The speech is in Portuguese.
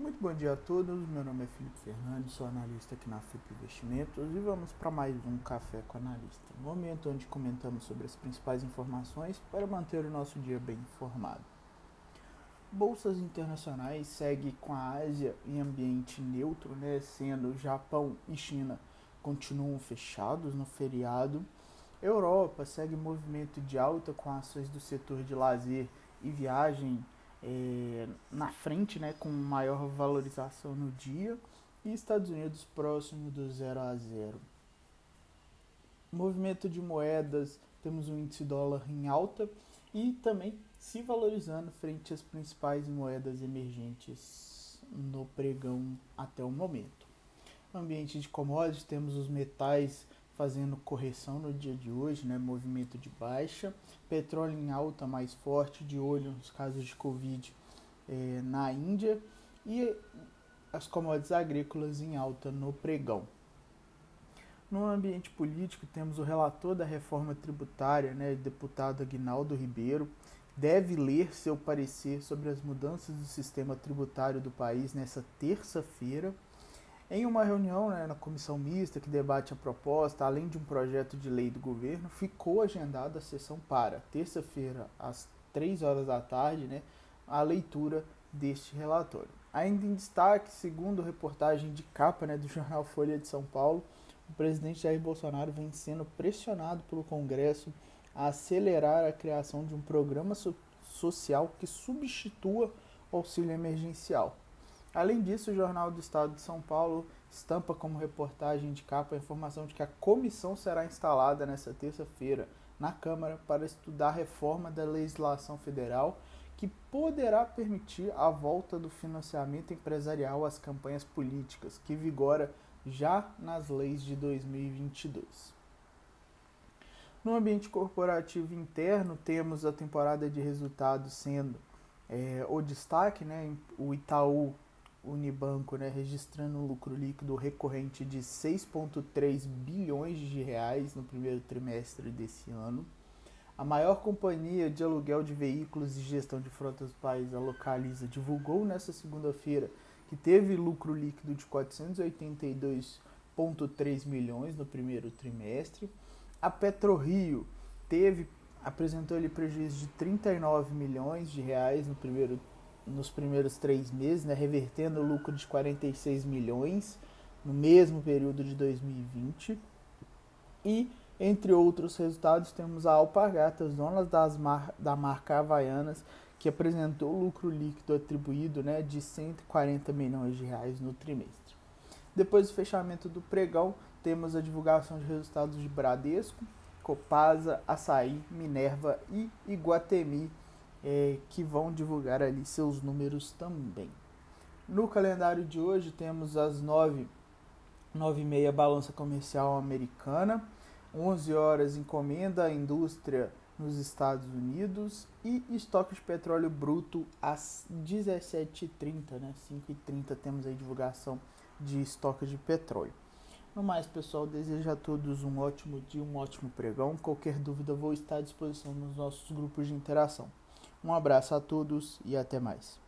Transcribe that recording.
Muito bom dia a todos, meu nome é Felipe Fernandes, sou analista aqui na FIP Investimentos e vamos para mais um Café com Analista, momento onde comentamos sobre as principais informações para manter o nosso dia bem informado. Bolsas internacionais seguem com a Ásia em ambiente neutro, né, sendo Japão e China continuam fechados no feriado. Europa segue movimento de alta com ações do setor de lazer e viagem é, na frente, né, com maior valorização no dia, e Estados Unidos próximo do 0 a 0. Movimento de moedas, temos o índice dólar em alta e também se valorizando frente às principais moedas emergentes no pregão até o momento. Ambiente de commodities, temos os metais fazendo correção no dia de hoje, né, movimento de baixa, petróleo em alta mais forte, de olho nos casos de Covid eh, na Índia e as commodities agrícolas em alta no pregão. No ambiente político, temos o relator da reforma tributária, né, deputado Aguinaldo Ribeiro, deve ler seu parecer sobre as mudanças do sistema tributário do país nessa terça-feira em uma reunião né, na comissão mista que debate a proposta, além de um projeto de lei do governo, ficou agendada a sessão para terça-feira, às 3 horas da tarde, né, a leitura deste relatório. Ainda em destaque, segundo reportagem de capa né, do jornal Folha de São Paulo, o presidente Jair Bolsonaro vem sendo pressionado pelo Congresso a acelerar a criação de um programa so social que substitua o auxílio emergencial. Além disso, o Jornal do Estado de São Paulo estampa como reportagem de capa a informação de que a comissão será instalada nesta terça-feira na Câmara para estudar a reforma da legislação federal que poderá permitir a volta do financiamento empresarial às campanhas políticas, que vigora já nas leis de 2022. No ambiente corporativo interno, temos a temporada de resultados sendo é, o destaque, né? O Itaú Unibanco, né, registrando um lucro líquido recorrente de 6,3 bilhões de reais no primeiro trimestre desse ano. A maior companhia de aluguel de veículos e gestão de frotas do país, a Localiza, divulgou nesta segunda-feira que teve lucro líquido de 482,3 milhões no primeiro trimestre. A PetroRio teve apresentou ele prejuízo de 39 milhões de reais no primeiro nos primeiros três meses, né, revertendo o lucro de 46 milhões no mesmo período de 2020. E, entre outros resultados, temos a Alpargatas, dona das mar da marca Havaianas, que apresentou lucro líquido atribuído né, de 140 milhões de reais no trimestre. Depois do fechamento do pregão, temos a divulgação de resultados de Bradesco, Copasa, Açaí, Minerva e Iguatemi, é, que vão divulgar ali seus números também. No calendário de hoje temos as 9, 9 e meia balança comercial americana, 11 horas encomenda indústria nos Estados Unidos e estoque de petróleo bruto às 17h30, né? 5h30 temos a divulgação de estoque de petróleo. No mais, pessoal, desejo a todos um ótimo dia, um ótimo pregão. Qualquer dúvida, vou estar à disposição nos nossos grupos de interação. Um abraço a todos e até mais.